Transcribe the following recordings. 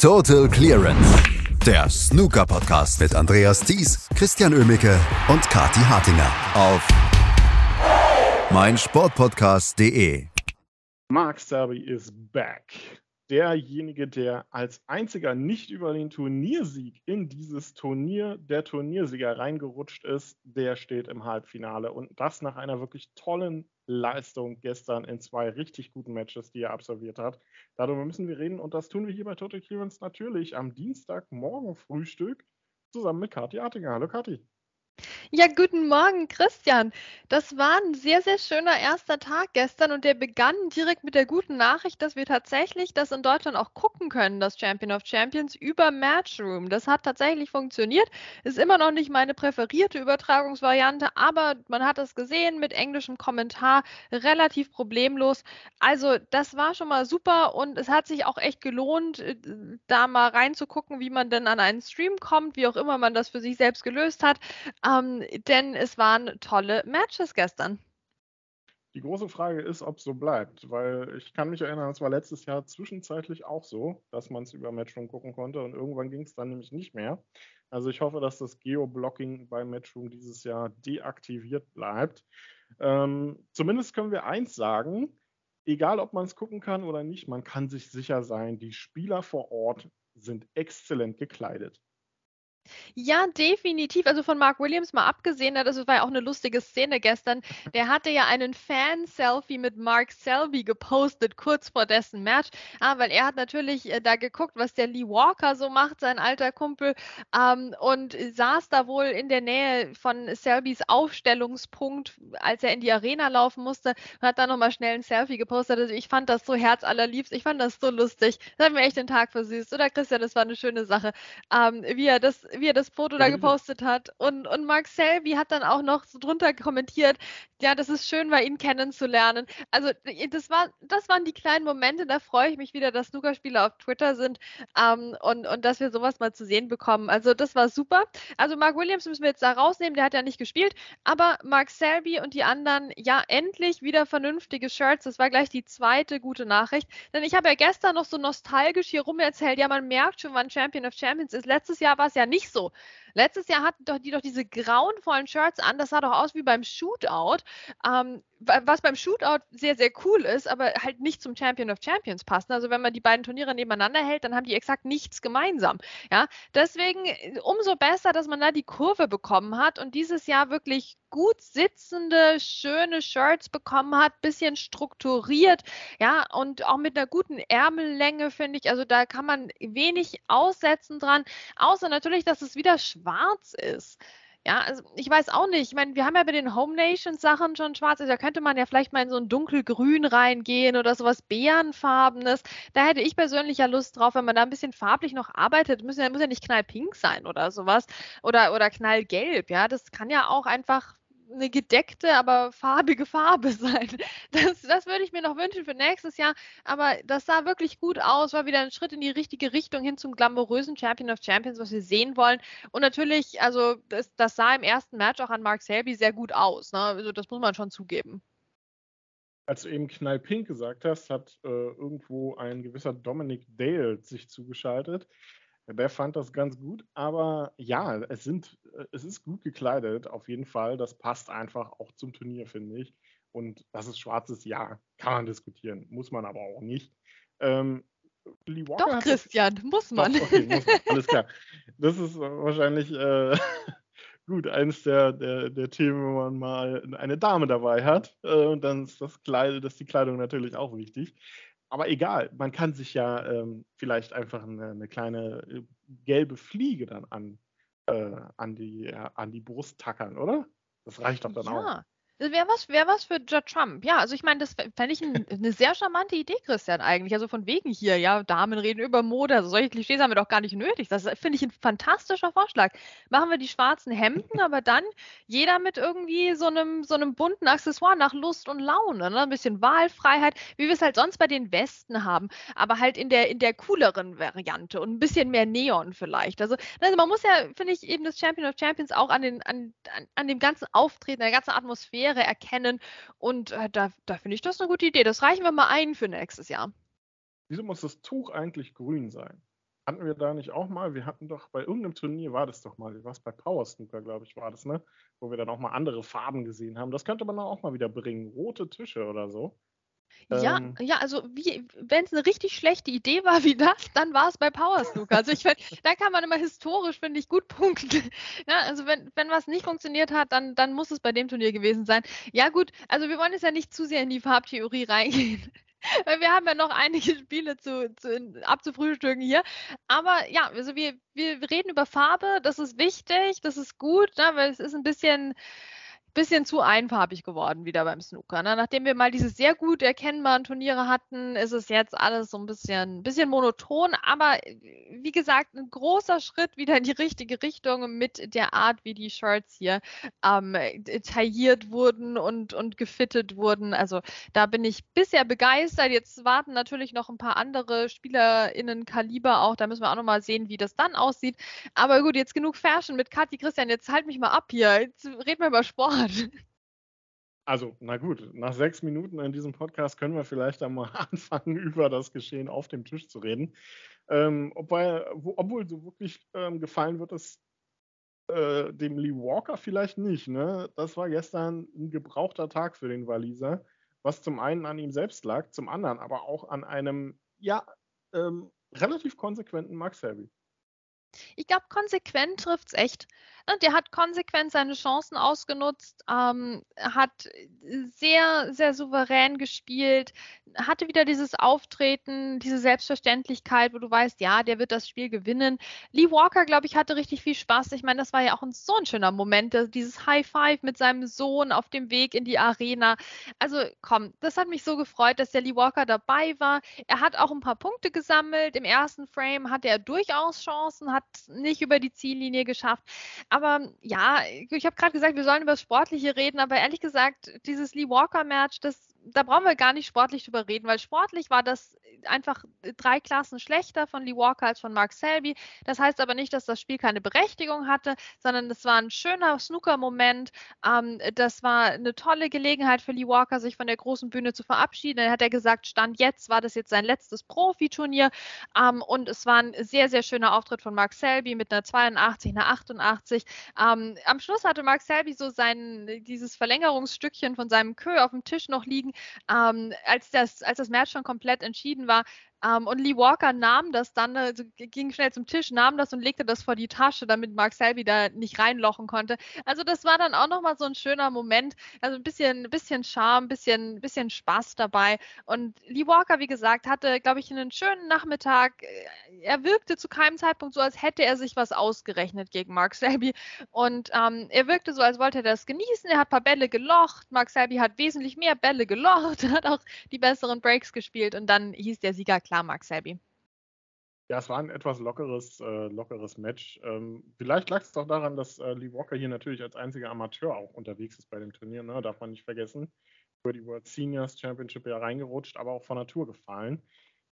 Total Clearance. Der Snooker-Podcast mit Andreas Thies, Christian Ömicke und Kati Hartinger auf meinsportpodcast.de. Mark Selby is back. Derjenige, der als einziger nicht über den Turniersieg in dieses Turnier der Turniersieger reingerutscht ist, der steht im Halbfinale. Und das nach einer wirklich tollen Leistung gestern in zwei richtig guten Matches, die er absolviert hat. Darüber müssen wir reden und das tun wir hier bei Total Clearance natürlich am Dienstagmorgen Frühstück zusammen mit Kathi Artinger. Hallo Kathi. Ja, guten Morgen, Christian. Das war ein sehr, sehr schöner erster Tag gestern und der begann direkt mit der guten Nachricht, dass wir tatsächlich das in Deutschland auch gucken können, das Champion of Champions über Matchroom. Das hat tatsächlich funktioniert. Ist immer noch nicht meine präferierte Übertragungsvariante, aber man hat es gesehen mit englischem Kommentar relativ problemlos. Also, das war schon mal super und es hat sich auch echt gelohnt, äh, da mal reinzugucken, wie man denn an einen Stream kommt, wie auch immer man das für sich selbst gelöst hat. Ähm, denn es waren tolle Matches gestern. Die große Frage ist, ob es so bleibt, weil ich kann mich erinnern, es war letztes Jahr zwischenzeitlich auch so, dass man es über Matchroom gucken konnte und irgendwann ging es dann nämlich nicht mehr. Also ich hoffe, dass das Geoblocking bei Matchroom dieses Jahr deaktiviert bleibt. Ähm, zumindest können wir eins sagen, egal ob man es gucken kann oder nicht, man kann sich sicher sein, die Spieler vor Ort sind exzellent gekleidet. Ja, definitiv. Also von Mark Williams mal abgesehen, ne, das war ja auch eine lustige Szene gestern. Der hatte ja einen Fan-Selfie mit Mark Selby gepostet, kurz vor dessen Match. Ah, weil er hat natürlich äh, da geguckt, was der Lee Walker so macht, sein alter Kumpel, ähm, und saß da wohl in der Nähe von Selbys Aufstellungspunkt, als er in die Arena laufen musste und hat da nochmal schnell ein Selfie gepostet. Also ich fand das so herzallerliebst. Ich fand das so lustig. Das hat mir echt den Tag versüßt. Oder Christian, das war eine schöne Sache, ähm, wie er das wie er das Foto da gepostet hat. Und, und Mark Selby hat dann auch noch so drunter kommentiert, ja, das ist schön war, ihn kennenzulernen. Also das, war, das waren die kleinen Momente, da freue ich mich wieder, dass Snookerspieler auf Twitter sind ähm, und, und dass wir sowas mal zu sehen bekommen. Also das war super. Also Mark Williams müssen wir jetzt da rausnehmen, der hat ja nicht gespielt, aber Mark Selby und die anderen, ja, endlich wieder vernünftige Shirts. Das war gleich die zweite gute Nachricht. Denn ich habe ja gestern noch so nostalgisch hier rum erzählt, ja, man merkt schon, wann Champion of Champions ist. Letztes Jahr war es ja nicht nicht so. Letztes Jahr hatten doch die doch diese grauenvollen Shirts an. Das sah doch aus wie beim Shootout. Ähm, was beim Shootout sehr, sehr cool ist, aber halt nicht zum Champion of Champions passt. Also wenn man die beiden Turniere nebeneinander hält, dann haben die exakt nichts gemeinsam. Ja, deswegen äh, umso besser, dass man da die Kurve bekommen hat und dieses Jahr wirklich gut sitzende, schöne Shirts bekommen hat, bisschen strukturiert, ja, und auch mit einer guten Ärmellänge, finde ich. Also da kann man wenig aussetzen dran, außer natürlich, dass es wieder schwarz ist. Ja, also ich weiß auch nicht. Ich meine, wir haben ja bei den Home Nations Sachen schon schwarz. Da könnte man ja vielleicht mal in so ein dunkelgrün reingehen oder sowas Bärenfarbenes. Da hätte ich persönlich ja Lust drauf, wenn man da ein bisschen farblich noch arbeitet. Muss ja, muss ja nicht knallpink sein oder sowas. Oder, oder knallgelb. Ja, das kann ja auch einfach eine gedeckte, aber farbige Farbe sein. Das, das würde ich mir noch wünschen für nächstes Jahr. Aber das sah wirklich gut aus, war wieder ein Schritt in die richtige Richtung hin zum glamourösen Champion of Champions, was wir sehen wollen. Und natürlich, also das, das sah im ersten Match auch an Mark Selby sehr gut aus. Ne? Also das muss man schon zugeben. Als du eben knallpink gesagt hast, hat äh, irgendwo ein gewisser Dominic Dale sich zugeschaltet. Der fand das ganz gut, aber ja, es, sind, äh, es ist gut gekleidet, auf jeden Fall. Das passt einfach auch zum Turnier, finde ich. Und das ist schwarzes Ja, kann man diskutieren, muss man aber auch nicht. Ähm, Doch, Christian, das, muss man. Doch, okay, muss man. Alles klar. Das ist wahrscheinlich äh, gut, eines der, der, der, Themen, wenn man mal eine Dame dabei hat. Äh, dann ist das Kleid, das ist die Kleidung natürlich auch wichtig aber egal, man kann sich ja ähm, vielleicht einfach eine, eine, kleine äh, gelbe Fliege dann an, äh, an, die, äh, an die Brust tackern, oder? Das reicht doch dann ja. auch. Wäre was, wär was für Trump. Ja, also ich meine, das fände ich ein, eine sehr charmante Idee, Christian, eigentlich. Also von wegen hier, ja, Damen reden über Mode. Also solche Klischees haben wir doch gar nicht nötig. Das finde ich ein fantastischer Vorschlag. Machen wir die schwarzen Hemden, aber dann jeder mit irgendwie so einem, so einem bunten Accessoire nach Lust und Laune. Ne? Ein bisschen Wahlfreiheit, wie wir es halt sonst bei den Westen haben, aber halt in der, in der cooleren Variante und ein bisschen mehr Neon vielleicht. Also, also man muss ja, finde ich, eben das Champion of Champions auch an, den, an, an, an dem ganzen Auftreten, der ganzen Atmosphäre Charaktere erkennen. Und äh, da, da finde ich das eine gute Idee. Das reichen wir mal ein für nächstes Jahr. Wieso muss das Tuch eigentlich grün sein? hatten wir da nicht auch mal, wir hatten doch bei irgendeinem Turnier, war das doch mal, was bei Power Snooker, glaube ich, war das, ne? Wo wir dann auch mal andere Farben gesehen haben. Das könnte man auch mal wieder bringen. Rote Tische oder so. Ja, ähm, ja, also wenn es eine richtig schlechte Idee war wie das, dann war es bei Power Snooker. Also ich finde, da kann man immer historisch, finde ich, gut punkten. Ja, also wenn, wenn was nicht funktioniert hat, dann, dann muss es bei dem Turnier gewesen sein. Ja gut, also wir wollen jetzt ja nicht zu sehr in die Farbtheorie reingehen. Weil wir haben ja noch einige Spiele zu, zu, abzufrühstücken hier. Aber ja, also wir, wir reden über Farbe, das ist wichtig, das ist gut, ne, weil es ist ein bisschen bisschen zu einfarbig geworden wieder beim Snooker. Ne? Nachdem wir mal diese sehr gut erkennbaren Turniere hatten, ist es jetzt alles so ein bisschen, bisschen monoton. Aber äh, wie gesagt, ein großer Schritt wieder in die richtige Richtung mit der Art, wie die Shirts hier ähm, tailliert wurden und, und gefittet wurden. Also da bin ich bisher begeistert. Jetzt warten natürlich noch ein paar andere SpielerInnen-Kaliber auch. Da müssen wir auch nochmal sehen, wie das dann aussieht. Aber gut, jetzt genug Fashion mit Kathi Christian. Jetzt halt mich mal ab hier. Jetzt reden wir über Sport. Gott. Also, na gut, nach sechs Minuten in diesem Podcast können wir vielleicht einmal anfangen, über das Geschehen auf dem Tisch zu reden. Ähm, obwohl, obwohl so wirklich ähm, gefallen wird es äh, dem Lee Walker vielleicht nicht. Ne? Das war gestern ein gebrauchter Tag für den Waliser, was zum einen an ihm selbst lag, zum anderen aber auch an einem, ja, ähm, relativ konsequenten Max Heavy. Ich glaube, konsequent trifft es echt. Ne, der hat konsequent seine Chancen ausgenutzt, ähm, hat sehr, sehr souverän gespielt, hatte wieder dieses Auftreten, diese Selbstverständlichkeit, wo du weißt, ja, der wird das Spiel gewinnen. Lee Walker, glaube ich, hatte richtig viel Spaß. Ich meine, das war ja auch ein, so ein schöner Moment, dieses High Five mit seinem Sohn auf dem Weg in die Arena. Also komm, das hat mich so gefreut, dass der Lee Walker dabei war. Er hat auch ein paar Punkte gesammelt. Im ersten Frame hatte er durchaus Chancen, hat nicht über die Ziellinie geschafft. Aber ja, ich habe gerade gesagt, wir sollen über das Sportliche reden, aber ehrlich gesagt, dieses Lee Walker-Match, das da brauchen wir gar nicht sportlich drüber reden, weil sportlich war das einfach drei Klassen schlechter von Lee Walker als von Mark Selby. Das heißt aber nicht, dass das Spiel keine Berechtigung hatte, sondern es war ein schöner Snooker-Moment. Ähm, das war eine tolle Gelegenheit für Lee Walker, sich von der großen Bühne zu verabschieden. Dann hat er gesagt, Stand jetzt war das jetzt sein letztes Profiturnier. Ähm, und es war ein sehr, sehr schöner Auftritt von Mark Selby mit einer 82, einer 88. Ähm, am Schluss hatte Mark Selby so sein, dieses Verlängerungsstückchen von seinem Kö auf dem Tisch noch liegen. Ähm, als, das, als das Match schon komplett entschieden war, um, ähm, und Lee Walker nahm das dann, also ging schnell zum Tisch, nahm das und legte das vor die Tasche, damit Mark Selby da nicht reinlochen konnte. Also das war dann auch nochmal so ein schöner Moment. Also ein bisschen, bisschen Charme, ein bisschen, bisschen Spaß dabei. Und Lee Walker, wie gesagt, hatte, glaube ich, einen schönen Nachmittag. Er wirkte zu keinem Zeitpunkt so, als hätte er sich was ausgerechnet gegen Mark Selby. Und ähm, er wirkte so, als wollte er das genießen. Er hat ein paar Bälle gelocht. Mark Selby hat wesentlich mehr Bälle gelocht, hat auch die besseren Breaks gespielt. Und dann hieß der Sieger klar Mark Selby. Ja, es war ein etwas lockeres, äh, lockeres Match. Ähm, vielleicht lag es doch daran, dass äh, Lee Walker hier natürlich als einziger Amateur auch unterwegs ist bei dem Turnier, ne? darf man nicht vergessen. Über die World Seniors Championship ja reingerutscht, aber auch von Natur gefallen.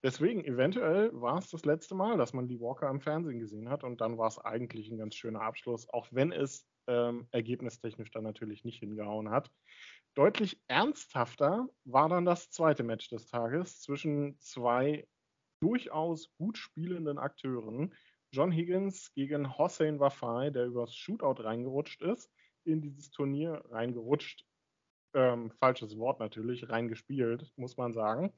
Deswegen, eventuell war es das letzte Mal, dass man Lee Walker im Fernsehen gesehen hat und dann war es eigentlich ein ganz schöner Abschluss, auch wenn es ähm, ergebnistechnisch dann natürlich nicht hingehauen hat. Deutlich ernsthafter war dann das zweite Match des Tages zwischen zwei durchaus gut spielenden Akteuren. John Higgins gegen Hossein Wafai, der übers Shootout reingerutscht ist, in dieses Turnier reingerutscht. Ähm, falsches Wort natürlich, reingespielt, muss man sagen.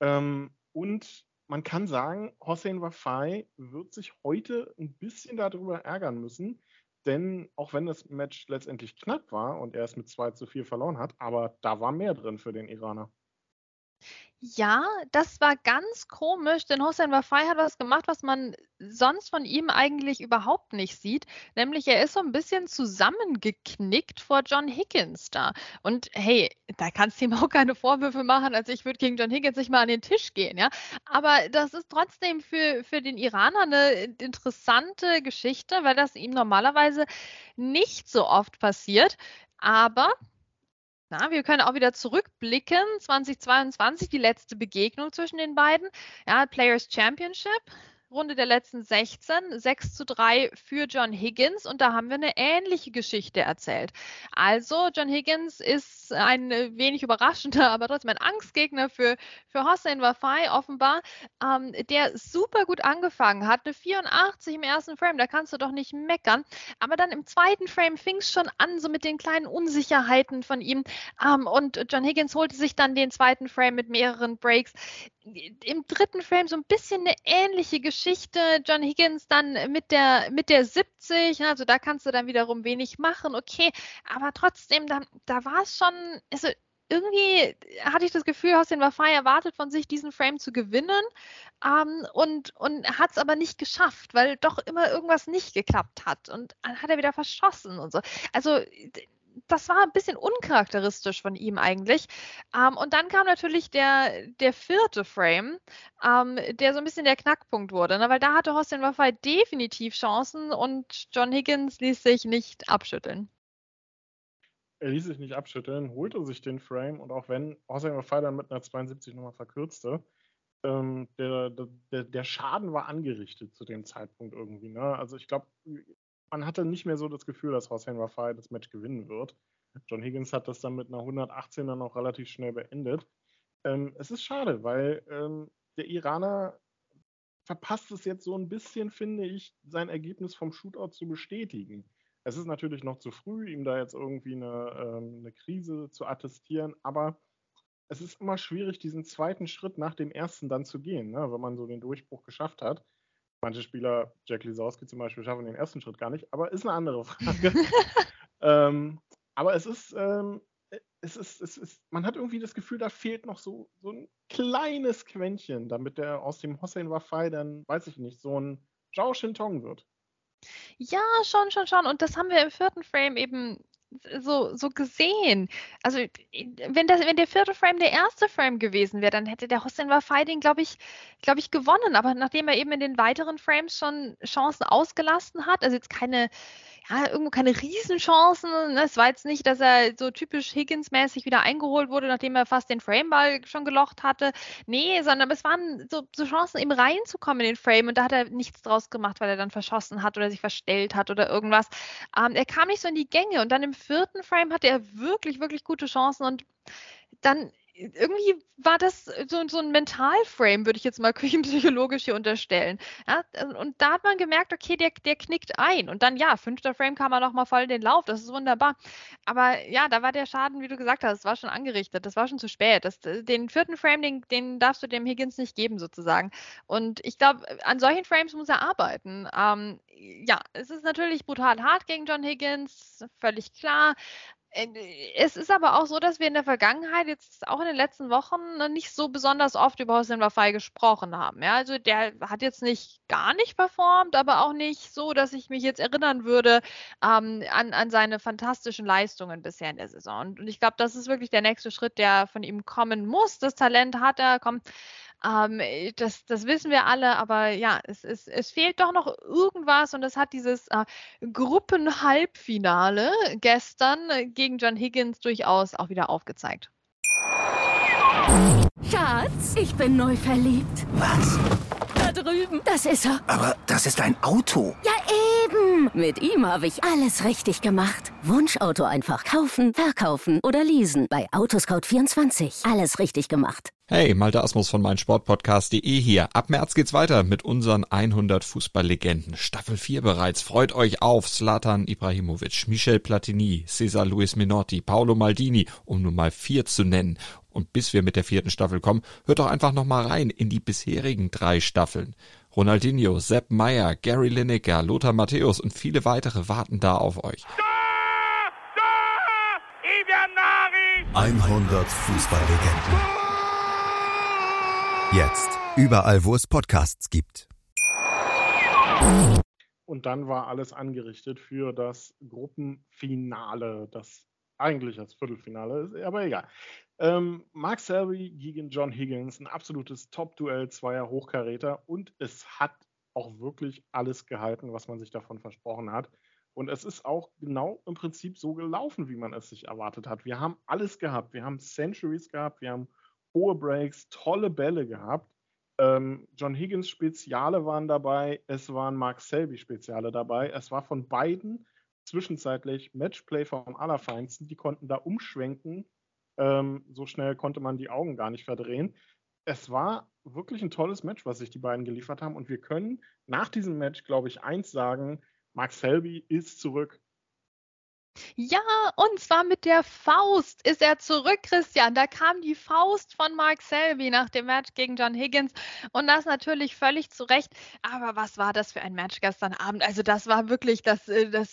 Ähm, und man kann sagen, Hossein Wafai wird sich heute ein bisschen darüber ärgern müssen, denn auch wenn das Match letztendlich knapp war und er es mit 2 zu 4 verloren hat, aber da war mehr drin für den Iraner. Ja, das war ganz komisch, denn Hossein Wafai hat was gemacht, was man sonst von ihm eigentlich überhaupt nicht sieht. Nämlich er ist so ein bisschen zusammengeknickt vor John Higgins da. Und hey, da kannst du ihm auch keine Vorwürfe machen. Also ich würde gegen John Higgins nicht mal an den Tisch gehen, ja. Aber das ist trotzdem für, für den Iraner eine interessante Geschichte, weil das ihm normalerweise nicht so oft passiert. Aber na, wir können auch wieder zurückblicken. 2022, die letzte Begegnung zwischen den beiden. Ja, Players Championship. Runde der letzten 16, 6 zu 3 für John Higgins und da haben wir eine ähnliche Geschichte erzählt. Also, John Higgins ist ein wenig überraschender, aber trotzdem ein Angstgegner für, für Hossein Wafai offenbar, ähm, der super gut angefangen hat. Eine 84 im ersten Frame, da kannst du doch nicht meckern. Aber dann im zweiten Frame fing es schon an, so mit den kleinen Unsicherheiten von ihm. Ähm, und John Higgins holte sich dann den zweiten Frame mit mehreren Breaks im dritten Frame so ein bisschen eine ähnliche Geschichte. John Higgins dann mit der, mit der 70, also da kannst du dann wiederum wenig machen, okay, aber trotzdem, da, da war es schon, also irgendwie hatte ich das Gefühl, Hossein Wafai erwartet von sich, diesen Frame zu gewinnen ähm, und, und hat es aber nicht geschafft, weil doch immer irgendwas nicht geklappt hat. Und dann hat er wieder verschossen und so. Also das war ein bisschen uncharakteristisch von ihm eigentlich. Ähm, und dann kam natürlich der, der vierte Frame, ähm, der so ein bisschen der Knackpunkt wurde, ne? weil da hatte Hossein Wafai definitiv Chancen und John Higgins ließ sich nicht abschütteln. Er ließ sich nicht abschütteln, holte sich den Frame und auch wenn Hossein Wafai dann mit einer 72 nochmal verkürzte, ähm, der, der, der Schaden war angerichtet zu dem Zeitpunkt irgendwie. Ne? Also ich glaube, man hatte nicht mehr so das Gefühl, dass Hossein Rafai das Match gewinnen wird. John Higgins hat das dann mit einer 118 dann auch relativ schnell beendet. Ähm, es ist schade, weil ähm, der Iraner verpasst es jetzt so ein bisschen, finde ich, sein Ergebnis vom Shootout zu bestätigen. Es ist natürlich noch zu früh, ihm da jetzt irgendwie eine, ähm, eine Krise zu attestieren, aber es ist immer schwierig, diesen zweiten Schritt nach dem ersten dann zu gehen, ne, wenn man so den Durchbruch geschafft hat. Manche Spieler, Jack Lisowski zum Beispiel, schaffen den ersten Schritt gar nicht, aber ist eine andere Frage. ähm, aber es ist, ähm, es ist, es ist, man hat irgendwie das Gefühl, da fehlt noch so, so ein kleines Quäntchen, damit der aus dem Hossein Wafai dann, weiß ich nicht, so ein Zhao Shintong wird. Ja, schon, schon, schon. Und das haben wir im vierten Frame eben so, so gesehen. Also, wenn, das, wenn der vierte Frame der erste Frame gewesen wäre, dann hätte der Hossein Fighting, glaube ich, glaube ich, gewonnen. Aber nachdem er eben in den weiteren Frames schon Chancen ausgelassen hat, also jetzt keine ja, irgendwo keine Riesenchancen. Ne? Es war jetzt nicht, dass er so typisch Higgins-mäßig wieder eingeholt wurde, nachdem er fast den Frameball schon gelocht hatte. Nee, sondern es waren so, so Chancen, eben reinzukommen in den Frame und da hat er nichts draus gemacht, weil er dann verschossen hat oder sich verstellt hat oder irgendwas. Ähm, er kam nicht so in die Gänge und dann im vierten Frame hatte er wirklich, wirklich gute Chancen und dann irgendwie war das so, so ein Mentalframe, würde ich jetzt mal küchenpsychologisch hier unterstellen. Ja, und da hat man gemerkt, okay, der, der knickt ein. Und dann, ja, fünfter Frame kam er nochmal voll in den Lauf, das ist wunderbar. Aber ja, da war der Schaden, wie du gesagt hast, war schon angerichtet, das war schon zu spät. Das, den vierten Frame, den, den darfst du dem Higgins nicht geben, sozusagen. Und ich glaube, an solchen Frames muss er arbeiten. Ähm, ja, es ist natürlich brutal hart gegen John Higgins, völlig klar. Äh, es ist aber auch so, dass wir in der Vergangenheit, jetzt auch in den letzten Wochen, ne, nicht so besonders oft über Hossein Wafai gesprochen haben. Ja, also der hat jetzt nicht gar nicht performt, aber auch nicht so, dass ich mich jetzt erinnern würde ähm, an, an seine fantastischen Leistungen bisher in der Saison. Und, und ich glaube, das ist wirklich der nächste Schritt, der von ihm kommen muss. Das Talent hat er, kommt ähm, äh, das, das wissen wir alle, aber ja, es, es, es fehlt doch noch irgendwas und das hat dieses äh, Gruppenhalbfinale gestern gegen John Higgins durchaus auch wieder aufgezeigt. Schatz, ich bin neu verliebt. Was? Drüben. Das ist er. Aber das ist ein Auto. Ja, eben. Mit ihm habe ich alles richtig gemacht. Wunschauto einfach kaufen, verkaufen oder leasen. Bei Autoscout24. Alles richtig gemacht. Hey, Malte Asmus von meinsportpodcast.de hier. Ab März geht's weiter mit unseren 100 Fußballlegenden. Staffel 4 bereits. Freut euch auf Zlatan Ibrahimovic, Michel Platini, Cesar Luis Minotti, Paolo Maldini, um nur mal vier zu nennen. Und bis wir mit der vierten Staffel kommen, hört doch einfach noch mal rein in die bisherigen drei Staffeln. Ronaldinho, Sepp Meyer, Gary Lineker, Lothar Matthäus und viele weitere warten da auf euch. 100 Fußballlegenden. Jetzt. Überall, wo es Podcasts gibt. Und dann war alles angerichtet für das Gruppenfinale, das eigentlich als Viertelfinale ist, aber egal. Ähm, Mark Selby gegen John Higgins, ein absolutes Top-Duell zweier Hochkaräter und es hat auch wirklich alles gehalten, was man sich davon versprochen hat. Und es ist auch genau im Prinzip so gelaufen, wie man es sich erwartet hat. Wir haben alles gehabt. Wir haben Centuries gehabt, wir haben hohe Breaks, tolle Bälle gehabt. Ähm, John Higgins Speziale waren dabei, es waren Mark Selby Speziale dabei. Es war von beiden zwischenzeitlich Matchplay vom Allerfeinsten. Die konnten da umschwenken. Ähm, so schnell konnte man die Augen gar nicht verdrehen. Es war wirklich ein tolles Match, was sich die beiden geliefert haben. Und wir können nach diesem Match, glaube ich, eins sagen: Mark Selby ist zurück. Ja, und zwar mit der Faust ist er zurück, Christian. Da kam die Faust von Mark Selby nach dem Match gegen John Higgins und das natürlich völlig zu Recht. Aber was war das für ein Match gestern Abend? Also das war wirklich das, äh, das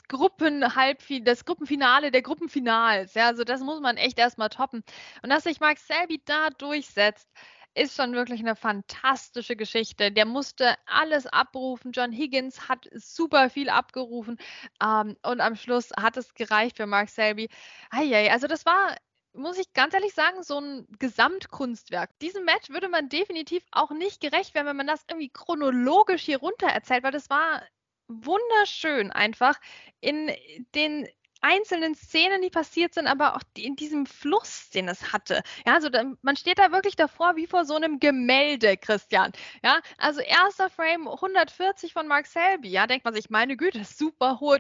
das Gruppenfinale der Gruppenfinals. Ja, also das muss man echt erstmal toppen. Und dass sich Mark Selby da durchsetzt, ist schon wirklich eine fantastische Geschichte. Der musste alles abrufen. John Higgins hat super viel abgerufen ähm, und am Schluss hat es gereicht für Mark Selby. Eieiei, also das war muss ich ganz ehrlich sagen, so ein Gesamtkunstwerk. Diesem Match würde man definitiv auch nicht gerecht werden, wenn man das irgendwie chronologisch hier runter erzählt, weil das war wunderschön einfach in den einzelnen Szenen, die passiert sind, aber auch in diesem Fluss, den es hatte. Ja, also man steht da wirklich davor wie vor so einem Gemälde, Christian. Ja, also erster Frame 140 von Mark Selby. Ja, denkt man sich, meine Güte, super hohe,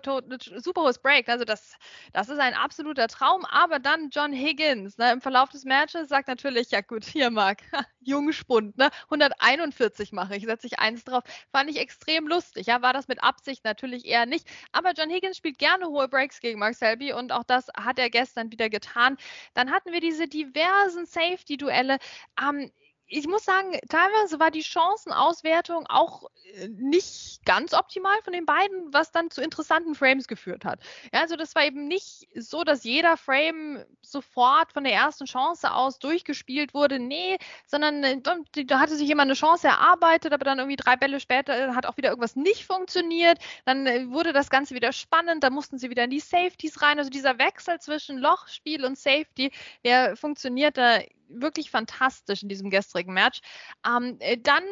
super hohes Break. Also das, das ist ein absoluter Traum. Aber dann John Higgins ne, im Verlauf des Matches sagt natürlich, ja gut, hier Mark, Jungspund, ne, 141 mache ich, setze ich eins drauf. Fand ich extrem lustig. Ja, war das mit Absicht natürlich eher nicht. Aber John Higgins spielt gerne hohe Breaks gegen Mark Selby und auch das hat er gestern wieder getan. Dann hatten wir diese diversen Safety-Duelle. Ähm, ich muss sagen, teilweise war die Chancenauswertung auch äh, nicht ganz optimal von den beiden, was dann zu interessanten Frames geführt hat. Ja, also das war eben nicht so, dass jeder Frame sofort von der ersten Chance aus durchgespielt wurde. Nee, sondern äh, da hatte sich jemand eine Chance erarbeitet, aber dann irgendwie drei Bälle später äh, hat auch wieder irgendwas nicht funktioniert. Dann wurde das Ganze wieder spannend, da mussten sie wieder in die Safeties rein. Also dieser Wechsel zwischen Lochspiel und Safety, der funktionierte wirklich fantastisch in diesem gestrigen Match. Ähm, äh, dann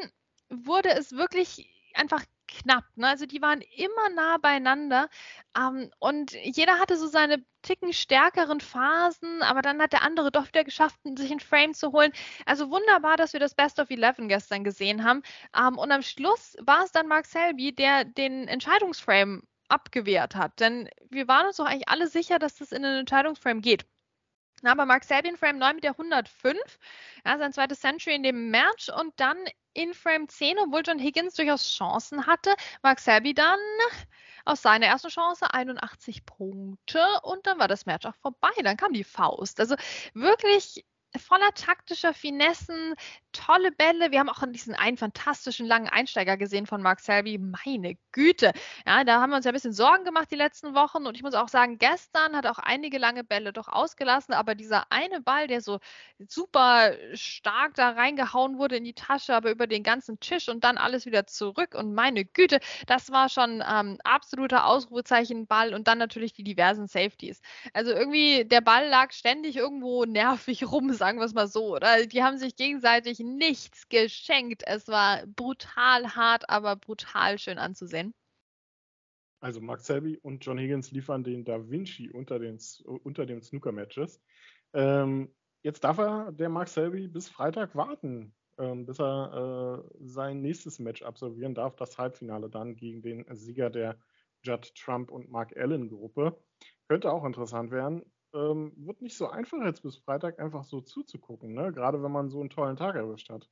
wurde es wirklich einfach knapp. Ne? Also die waren immer nah beieinander ähm, und jeder hatte so seine Ticken stärkeren Phasen, aber dann hat der andere doch wieder geschafft, sich einen Frame zu holen. Also wunderbar, dass wir das Best of Eleven gestern gesehen haben. Ähm, und am Schluss war es dann Mark Selby, der den Entscheidungsframe abgewehrt hat. Denn wir waren uns doch eigentlich alle sicher, dass das in den Entscheidungsframe geht. Aber Mark Selby in Frame 9 mit der 105, ja, sein zweites Century in dem Match und dann in Frame 10, obwohl John Higgins durchaus Chancen hatte, Mark Selby dann aus seiner ersten Chance 81 Punkte und dann war das Match auch vorbei. Dann kam die Faust. Also wirklich voller taktischer Finessen, tolle Bälle. Wir haben auch diesen einen fantastischen langen Einsteiger gesehen von Mark Selby. Meine Güte. Ja, da haben wir uns ja ein bisschen Sorgen gemacht die letzten Wochen. Und ich muss auch sagen, gestern hat auch einige lange Bälle doch ausgelassen. Aber dieser eine Ball, der so super stark da reingehauen wurde in die Tasche, aber über den ganzen Tisch und dann alles wieder zurück. Und meine Güte, das war schon ähm, absoluter Ausrufezeichen-Ball. Und dann natürlich die diversen Safeties. Also irgendwie, der Ball lag ständig irgendwo nervig rum, sagen wir es mal so. Oder? Die haben sich gegenseitig nichts geschenkt. Es war brutal hart, aber brutal schön anzusehen. Also Mark Selby und John Higgins liefern den Da Vinci unter den, unter den Snooker-Matches. Ähm, jetzt darf er, der Mark Selby, bis Freitag warten, ähm, bis er äh, sein nächstes Match absolvieren darf, das Halbfinale dann gegen den Sieger der Judd Trump und Mark Allen Gruppe. Könnte auch interessant werden ähm, wird nicht so einfach jetzt bis Freitag einfach so zuzugucken, ne? gerade wenn man so einen tollen Tag erwischt hat.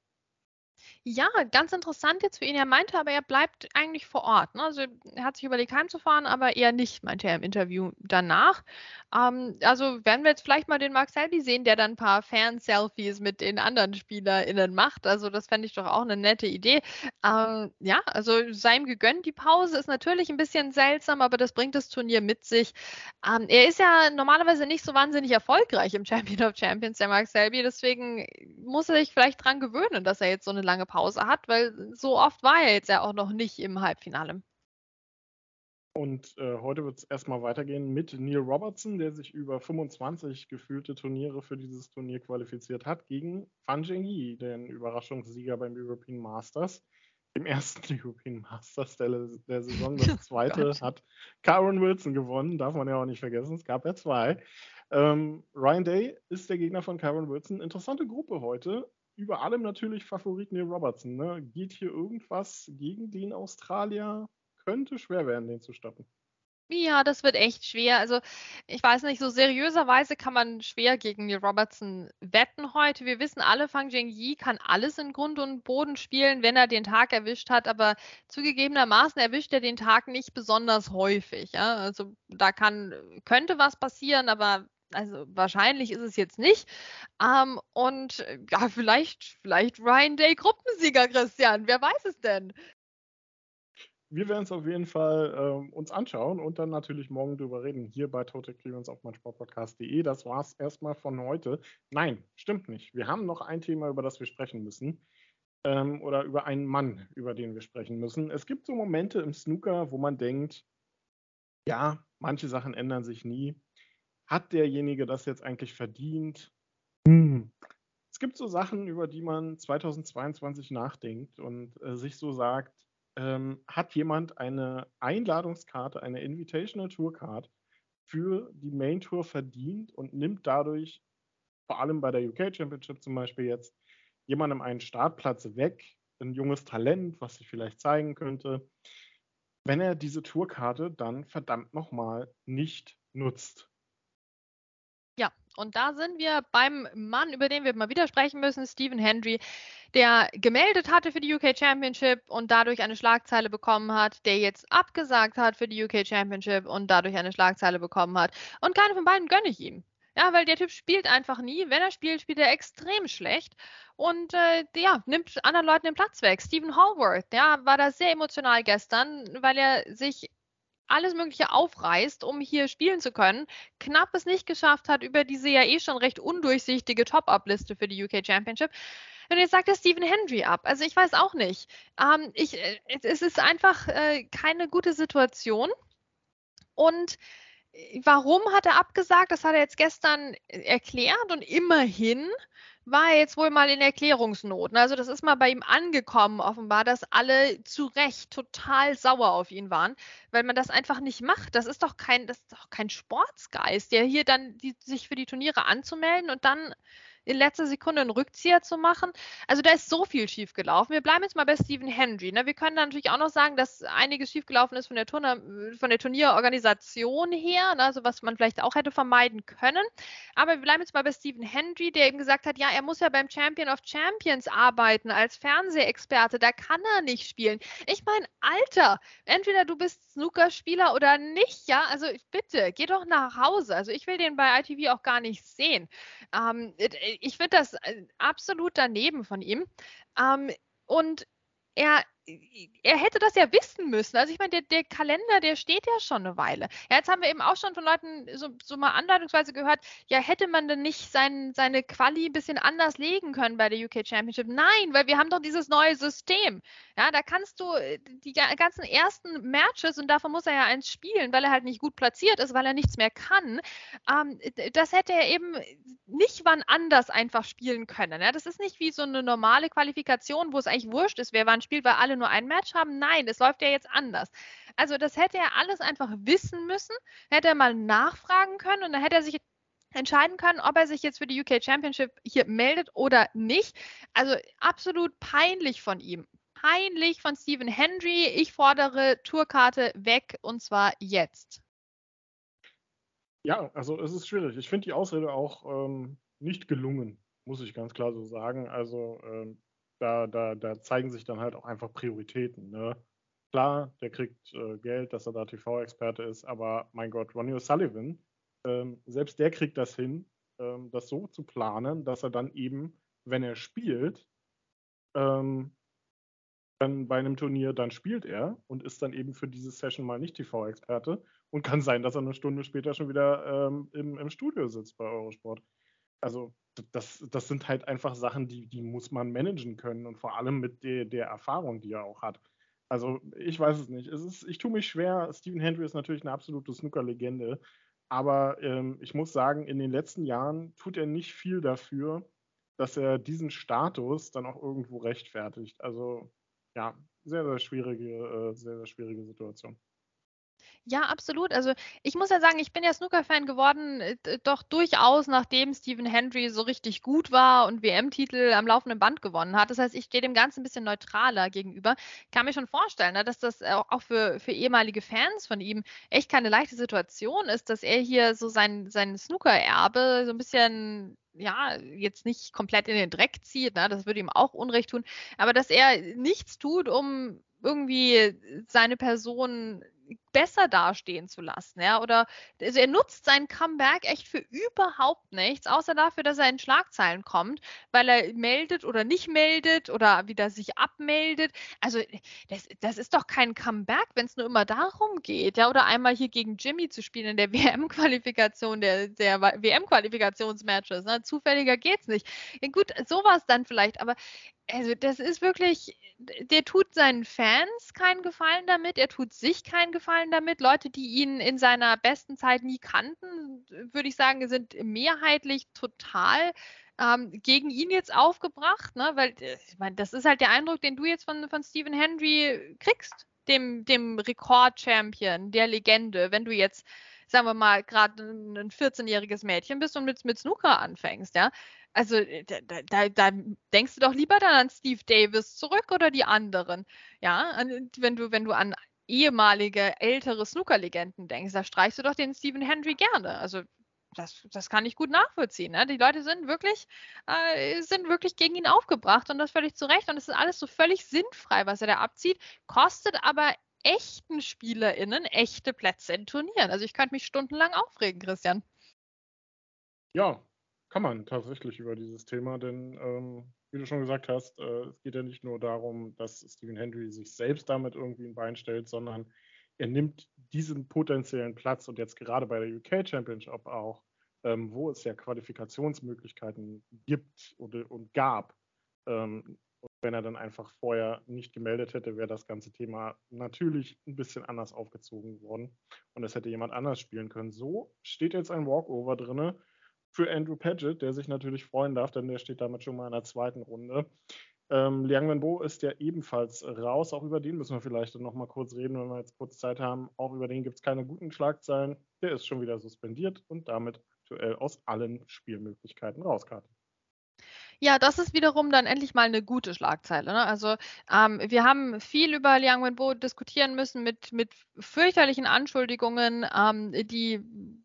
Ja, ganz interessant jetzt für ihn. Er meinte aber, er bleibt eigentlich vor Ort. Ne? Also er hat sich überlegt, heimzufahren, aber eher nicht, meinte er im Interview danach. Ähm, also werden wir jetzt vielleicht mal den Mark Selby sehen, der dann ein paar Fan-Selfies mit den anderen SpielerInnen macht. Also das fände ich doch auch eine nette Idee. Ähm, ja, also sei ihm gegönnt. Die Pause ist natürlich ein bisschen seltsam, aber das bringt das Turnier mit sich. Ähm, er ist ja normalerweise nicht so wahnsinnig erfolgreich im Champion of Champions, der Mark Selby. Deswegen muss er sich vielleicht dran gewöhnen, dass er jetzt so eine lange Pause hat, weil so oft war er jetzt ja auch noch nicht im Halbfinale. Und äh, heute wird es erstmal weitergehen mit Neil Robertson, der sich über 25 gefühlte Turniere für dieses Turnier qualifiziert hat, gegen Fan Zhengyi, den Überraschungssieger beim European Masters. Im ersten European Masters der, der Saison. Das zweite hat Karen Wilson gewonnen, darf man ja auch nicht vergessen. Es gab ja zwei. Ähm, Ryan Day ist der Gegner von Karen Wilson. Interessante Gruppe heute. Über allem natürlich Favorit Neil Robertson. Ne? Geht hier irgendwas gegen den Australier? Könnte schwer werden, den zu stoppen. Ja, das wird echt schwer. Also, ich weiß nicht, so seriöserweise kann man schwer gegen Neil Robertson wetten heute. Wir wissen alle, Fang Yi kann alles in Grund und Boden spielen, wenn er den Tag erwischt hat, aber zugegebenermaßen erwischt er den Tag nicht besonders häufig. Ja? Also, da kann, könnte was passieren, aber also wahrscheinlich ist es jetzt nicht. Ähm, und ja, vielleicht, vielleicht Ryan Day Gruppensieger, Christian. Wer weiß es denn? wir werden es auf jeden Fall äh, uns anschauen und dann natürlich morgen drüber reden, hier bei Total Clearance auf meinsportpodcast.de. Das war es erstmal von heute. Nein, stimmt nicht. Wir haben noch ein Thema, über das wir sprechen müssen. Ähm, oder über einen Mann, über den wir sprechen müssen. Es gibt so Momente im Snooker, wo man denkt, ja, manche Sachen ändern sich nie. Hat derjenige das jetzt eigentlich verdient? Hm. Es gibt so Sachen, über die man 2022 nachdenkt und äh, sich so sagt, ähm, hat jemand eine Einladungskarte, eine Invitational Tour Card für die Main Tour verdient und nimmt dadurch, vor allem bei der UK Championship zum Beispiel jetzt, jemandem einen Startplatz weg, ein junges Talent, was sich vielleicht zeigen könnte, wenn er diese Tourkarte dann verdammt nochmal nicht nutzt. Und da sind wir beim Mann, über den wir mal wieder sprechen müssen, Stephen Hendry, der gemeldet hatte für die UK Championship und dadurch eine Schlagzeile bekommen hat, der jetzt abgesagt hat für die UK Championship und dadurch eine Schlagzeile bekommen hat. Und keine von beiden gönne ich ihm. Ja, weil der Typ spielt einfach nie. Wenn er spielt, spielt er extrem schlecht und äh, ja, nimmt anderen Leuten den Platz weg. Stephen Hallworth, ja, war da sehr emotional gestern, weil er sich alles Mögliche aufreißt, um hier spielen zu können, knapp es nicht geschafft hat über diese ja eh schon recht undurchsichtige Top-Up-Liste für die UK Championship. Und jetzt sagt er Stephen Hendry ab. Also ich weiß auch nicht. Ähm, ich, äh, es ist einfach äh, keine gute Situation. Und äh, warum hat er abgesagt? Das hat er jetzt gestern erklärt und immerhin war jetzt wohl mal in Erklärungsnoten. Also das ist mal bei ihm angekommen, offenbar, dass alle zu Recht total sauer auf ihn waren, weil man das einfach nicht macht. Das ist doch kein, das ist doch kein Sportsgeist, der hier dann die, sich für die Turniere anzumelden und dann in letzter Sekunde einen Rückzieher zu machen. Also da ist so viel schiefgelaufen. Wir bleiben jetzt mal bei Stephen Hendry. Ne? Wir können da natürlich auch noch sagen, dass einiges schiefgelaufen ist von der, Turner, von der Turnierorganisation her, ne? also was man vielleicht auch hätte vermeiden können. Aber wir bleiben jetzt mal bei Stephen Hendry, der eben gesagt hat, ja, er muss ja beim Champion of Champions arbeiten als Fernsehexperte. Da kann er nicht spielen. Ich meine, Alter, entweder du bist Snookerspieler oder nicht, ja. Also bitte, geh doch nach Hause. Also ich will den bei ITV auch gar nicht sehen. Ähm, ich finde das äh, absolut daneben von ihm. Ähm, und er er hätte das ja wissen müssen. Also ich meine, der, der, Kalender, der steht ja schon eine Weile. Ja, jetzt haben wir eben auch schon von Leuten so, so mal andeutungsweise gehört, ja, hätte man denn nicht sein, seine Quali ein bisschen anders legen können bei der UK Championship? Nein, weil wir haben doch dieses neue System. Ja, da kannst du äh, die ganzen ersten Matches, und davon muss er ja eins spielen, weil er halt nicht gut platziert ist, weil er nichts mehr kann, ähm, das hätte er eben nicht wann anders einfach spielen können. Ja? Das ist nicht wie so eine normale Qualifikation, wo es eigentlich wurscht ist, wer wann spielt, weil alle nur ein Match haben. Nein, es läuft ja jetzt anders. Also das hätte er alles einfach wissen müssen, hätte er mal nachfragen können und dann hätte er sich entscheiden können, ob er sich jetzt für die UK Championship hier meldet oder nicht. Also absolut peinlich von ihm. Peinlich von Stephen Hendry. Ich fordere Tourkarte weg und zwar jetzt. Ja, also es ist schwierig. Ich finde die Ausrede auch ähm, nicht gelungen, muss ich ganz klar so sagen. Also ähm, da, da, da zeigen sich dann halt auch einfach Prioritäten. Ne? Klar, der kriegt äh, Geld, dass er da TV-Experte ist, aber mein Gott, Ronnie O'Sullivan, ähm, selbst der kriegt das hin, ähm, das so zu planen, dass er dann eben, wenn er spielt, ähm, dann bei einem Turnier, dann spielt er und ist dann eben für diese Session mal nicht TV-Experte und kann sein, dass er eine Stunde später schon wieder ähm, im, im Studio sitzt bei Eurosport. Also das, das sind halt einfach Sachen, die, die muss man managen können und vor allem mit der, der Erfahrung, die er auch hat. Also ich weiß es nicht. Es ist, ich tue mich schwer. Stephen Hendry ist natürlich eine absolute Snooker-Legende. Aber ähm, ich muss sagen, in den letzten Jahren tut er nicht viel dafür, dass er diesen Status dann auch irgendwo rechtfertigt. Also ja, sehr, sehr schwierige, äh, sehr, sehr schwierige Situation. Ja, absolut. Also ich muss ja sagen, ich bin ja Snooker-Fan geworden, äh, doch durchaus nachdem Stephen Hendry so richtig gut war und WM-Titel am laufenden Band gewonnen hat. Das heißt, ich stehe dem Ganzen ein bisschen neutraler gegenüber. Ich kann mir schon vorstellen, ne, dass das auch für, für ehemalige Fans von ihm echt keine leichte Situation ist, dass er hier so sein, sein Snooker-Erbe so ein bisschen ja, jetzt nicht komplett in den Dreck zieht, ne? das würde ihm auch Unrecht tun, aber dass er nichts tut, um irgendwie seine Person besser dastehen zu lassen, ja, oder also er nutzt sein Comeback echt für überhaupt nichts, außer dafür, dass er in Schlagzeilen kommt, weil er meldet oder nicht meldet oder wieder sich abmeldet. Also das, das ist doch kein Comeback, wenn es nur immer darum geht, ja, oder einmal hier gegen Jimmy zu spielen in der WM-Qualifikation, der, der WM-Qualifikationsmatches, ne? zufälliger geht's nicht. Ja, gut, sowas dann vielleicht, aber also das ist wirklich, der tut seinen Fans keinen Gefallen damit, er tut sich keinen Gefallen damit. Leute, die ihn in seiner besten Zeit nie kannten, würde ich sagen, sind mehrheitlich total ähm, gegen ihn jetzt aufgebracht, ne? weil äh, ich meine, das ist halt der Eindruck, den du jetzt von, von Stephen Henry kriegst, dem, dem Rekord-Champion, der Legende, wenn du jetzt sagen wir mal, gerade ein 14-jähriges Mädchen bist und mit, mit Snooker anfängst, ja. Also äh, da, da, da, denkst du doch lieber dann an Steve Davis zurück oder die anderen. Ja, wenn du, wenn du an ehemalige ältere Snooker-Legenden denkst, da streichst du doch den Stephen Hendry gerne. Also das, das kann ich gut nachvollziehen. Ne? Die Leute sind wirklich, äh, sind wirklich gegen ihn aufgebracht und das völlig zu Recht. Und es ist alles so völlig sinnfrei, was er da abzieht, kostet aber echten SpielerInnen echte Plätze in Turnieren. Also ich könnte mich stundenlang aufregen, Christian. Ja, kann man tatsächlich über dieses Thema, denn ähm, wie du schon gesagt hast, äh, es geht ja nicht nur darum, dass Stephen Hendry sich selbst damit irgendwie ein Bein stellt, sondern er nimmt diesen potenziellen Platz und jetzt gerade bei der UK Championship auch, ähm, wo es ja Qualifikationsmöglichkeiten gibt oder, und gab, ähm, wenn er dann einfach vorher nicht gemeldet hätte, wäre das ganze Thema natürlich ein bisschen anders aufgezogen worden. Und es hätte jemand anders spielen können. So steht jetzt ein Walkover drinne für Andrew Paget, der sich natürlich freuen darf, denn der steht damit schon mal in der zweiten Runde. Ähm, Liang Wenbo ist ja ebenfalls raus. Auch über den müssen wir vielleicht noch mal kurz reden, wenn wir jetzt kurz Zeit haben. Auch über den gibt es keine guten Schlagzeilen. Der ist schon wieder suspendiert und damit aktuell aus allen Spielmöglichkeiten rauskarte. Ja, das ist wiederum dann endlich mal eine gute Schlagzeile. Ne? Also ähm, wir haben viel über Liang Wenbo diskutieren müssen mit, mit fürchterlichen Anschuldigungen, ähm, die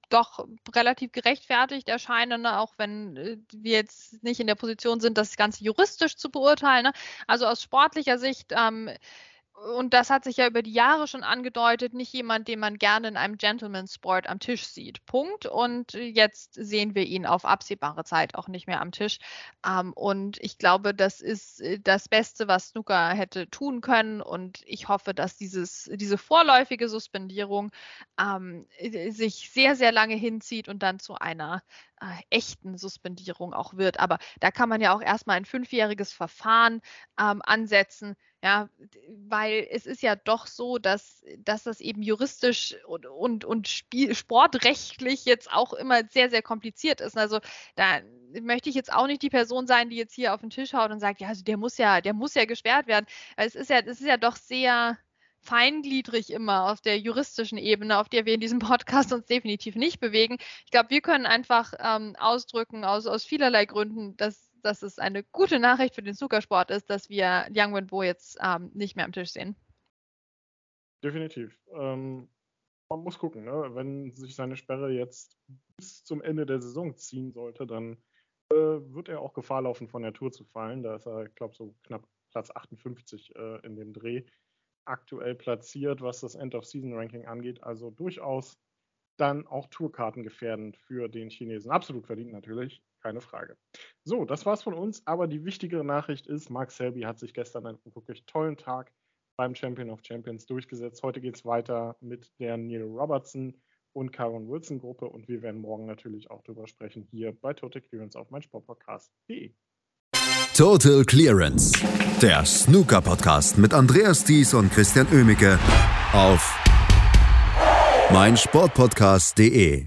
doch relativ gerechtfertigt erscheinen, ne? auch wenn äh, wir jetzt nicht in der Position sind, das Ganze juristisch zu beurteilen. Ne? Also aus sportlicher Sicht ähm, und das hat sich ja über die Jahre schon angedeutet, nicht jemand, den man gerne in einem Gentleman Sport am Tisch sieht. Punkt. Und jetzt sehen wir ihn auf absehbare Zeit auch nicht mehr am Tisch. Ähm, und ich glaube, das ist äh, das Beste, was Snooker hätte tun können. Und ich hoffe, dass dieses, diese vorläufige Suspendierung ähm, sich sehr, sehr lange hinzieht und dann zu einer äh, echten Suspendierung auch wird. Aber da kann man ja auch erstmal ein fünfjähriges Verfahren ähm, ansetzen ja, weil es ist ja doch so, dass, dass das eben juristisch und, und, und Spiel, sportrechtlich jetzt auch immer sehr, sehr kompliziert ist. Also da möchte ich jetzt auch nicht die Person sein, die jetzt hier auf den Tisch haut und sagt, ja, also der muss ja, der muss ja gesperrt werden. Es ist ja, es ist ja doch sehr, feingliedrig immer auf der juristischen Ebene, auf der wir in diesem Podcast uns definitiv nicht bewegen. Ich glaube, wir können einfach ähm, ausdrücken aus, aus vielerlei Gründen, dass dass es eine gute Nachricht für den Zuckersport ist, dass wir Liang Wenbo jetzt ähm, nicht mehr am Tisch sehen. Definitiv. Ähm, man muss gucken, ne? wenn sich seine Sperre jetzt bis zum Ende der Saison ziehen sollte, dann äh, wird er auch Gefahr laufen, von der Tour zu fallen. Da ist er, ich glaube, so knapp Platz 58 äh, in dem Dreh aktuell platziert, was das End-of-Season-Ranking angeht. Also durchaus dann auch Tourkarten gefährdend für den Chinesen. Absolut verdient natürlich keine Frage. So, das war's von uns, aber die wichtigere Nachricht ist, Mark Selby hat sich gestern einen wirklich tollen Tag beim Champion of Champions durchgesetzt. Heute geht es weiter mit der Neil Robertson und Karen Wilson Gruppe und wir werden morgen natürlich auch darüber sprechen hier bei Total Clearance auf meinsportpodcast.de. Total Clearance, der Snooker Podcast mit Andreas Thies und Christian Ömicke auf meinsportpodcast.de.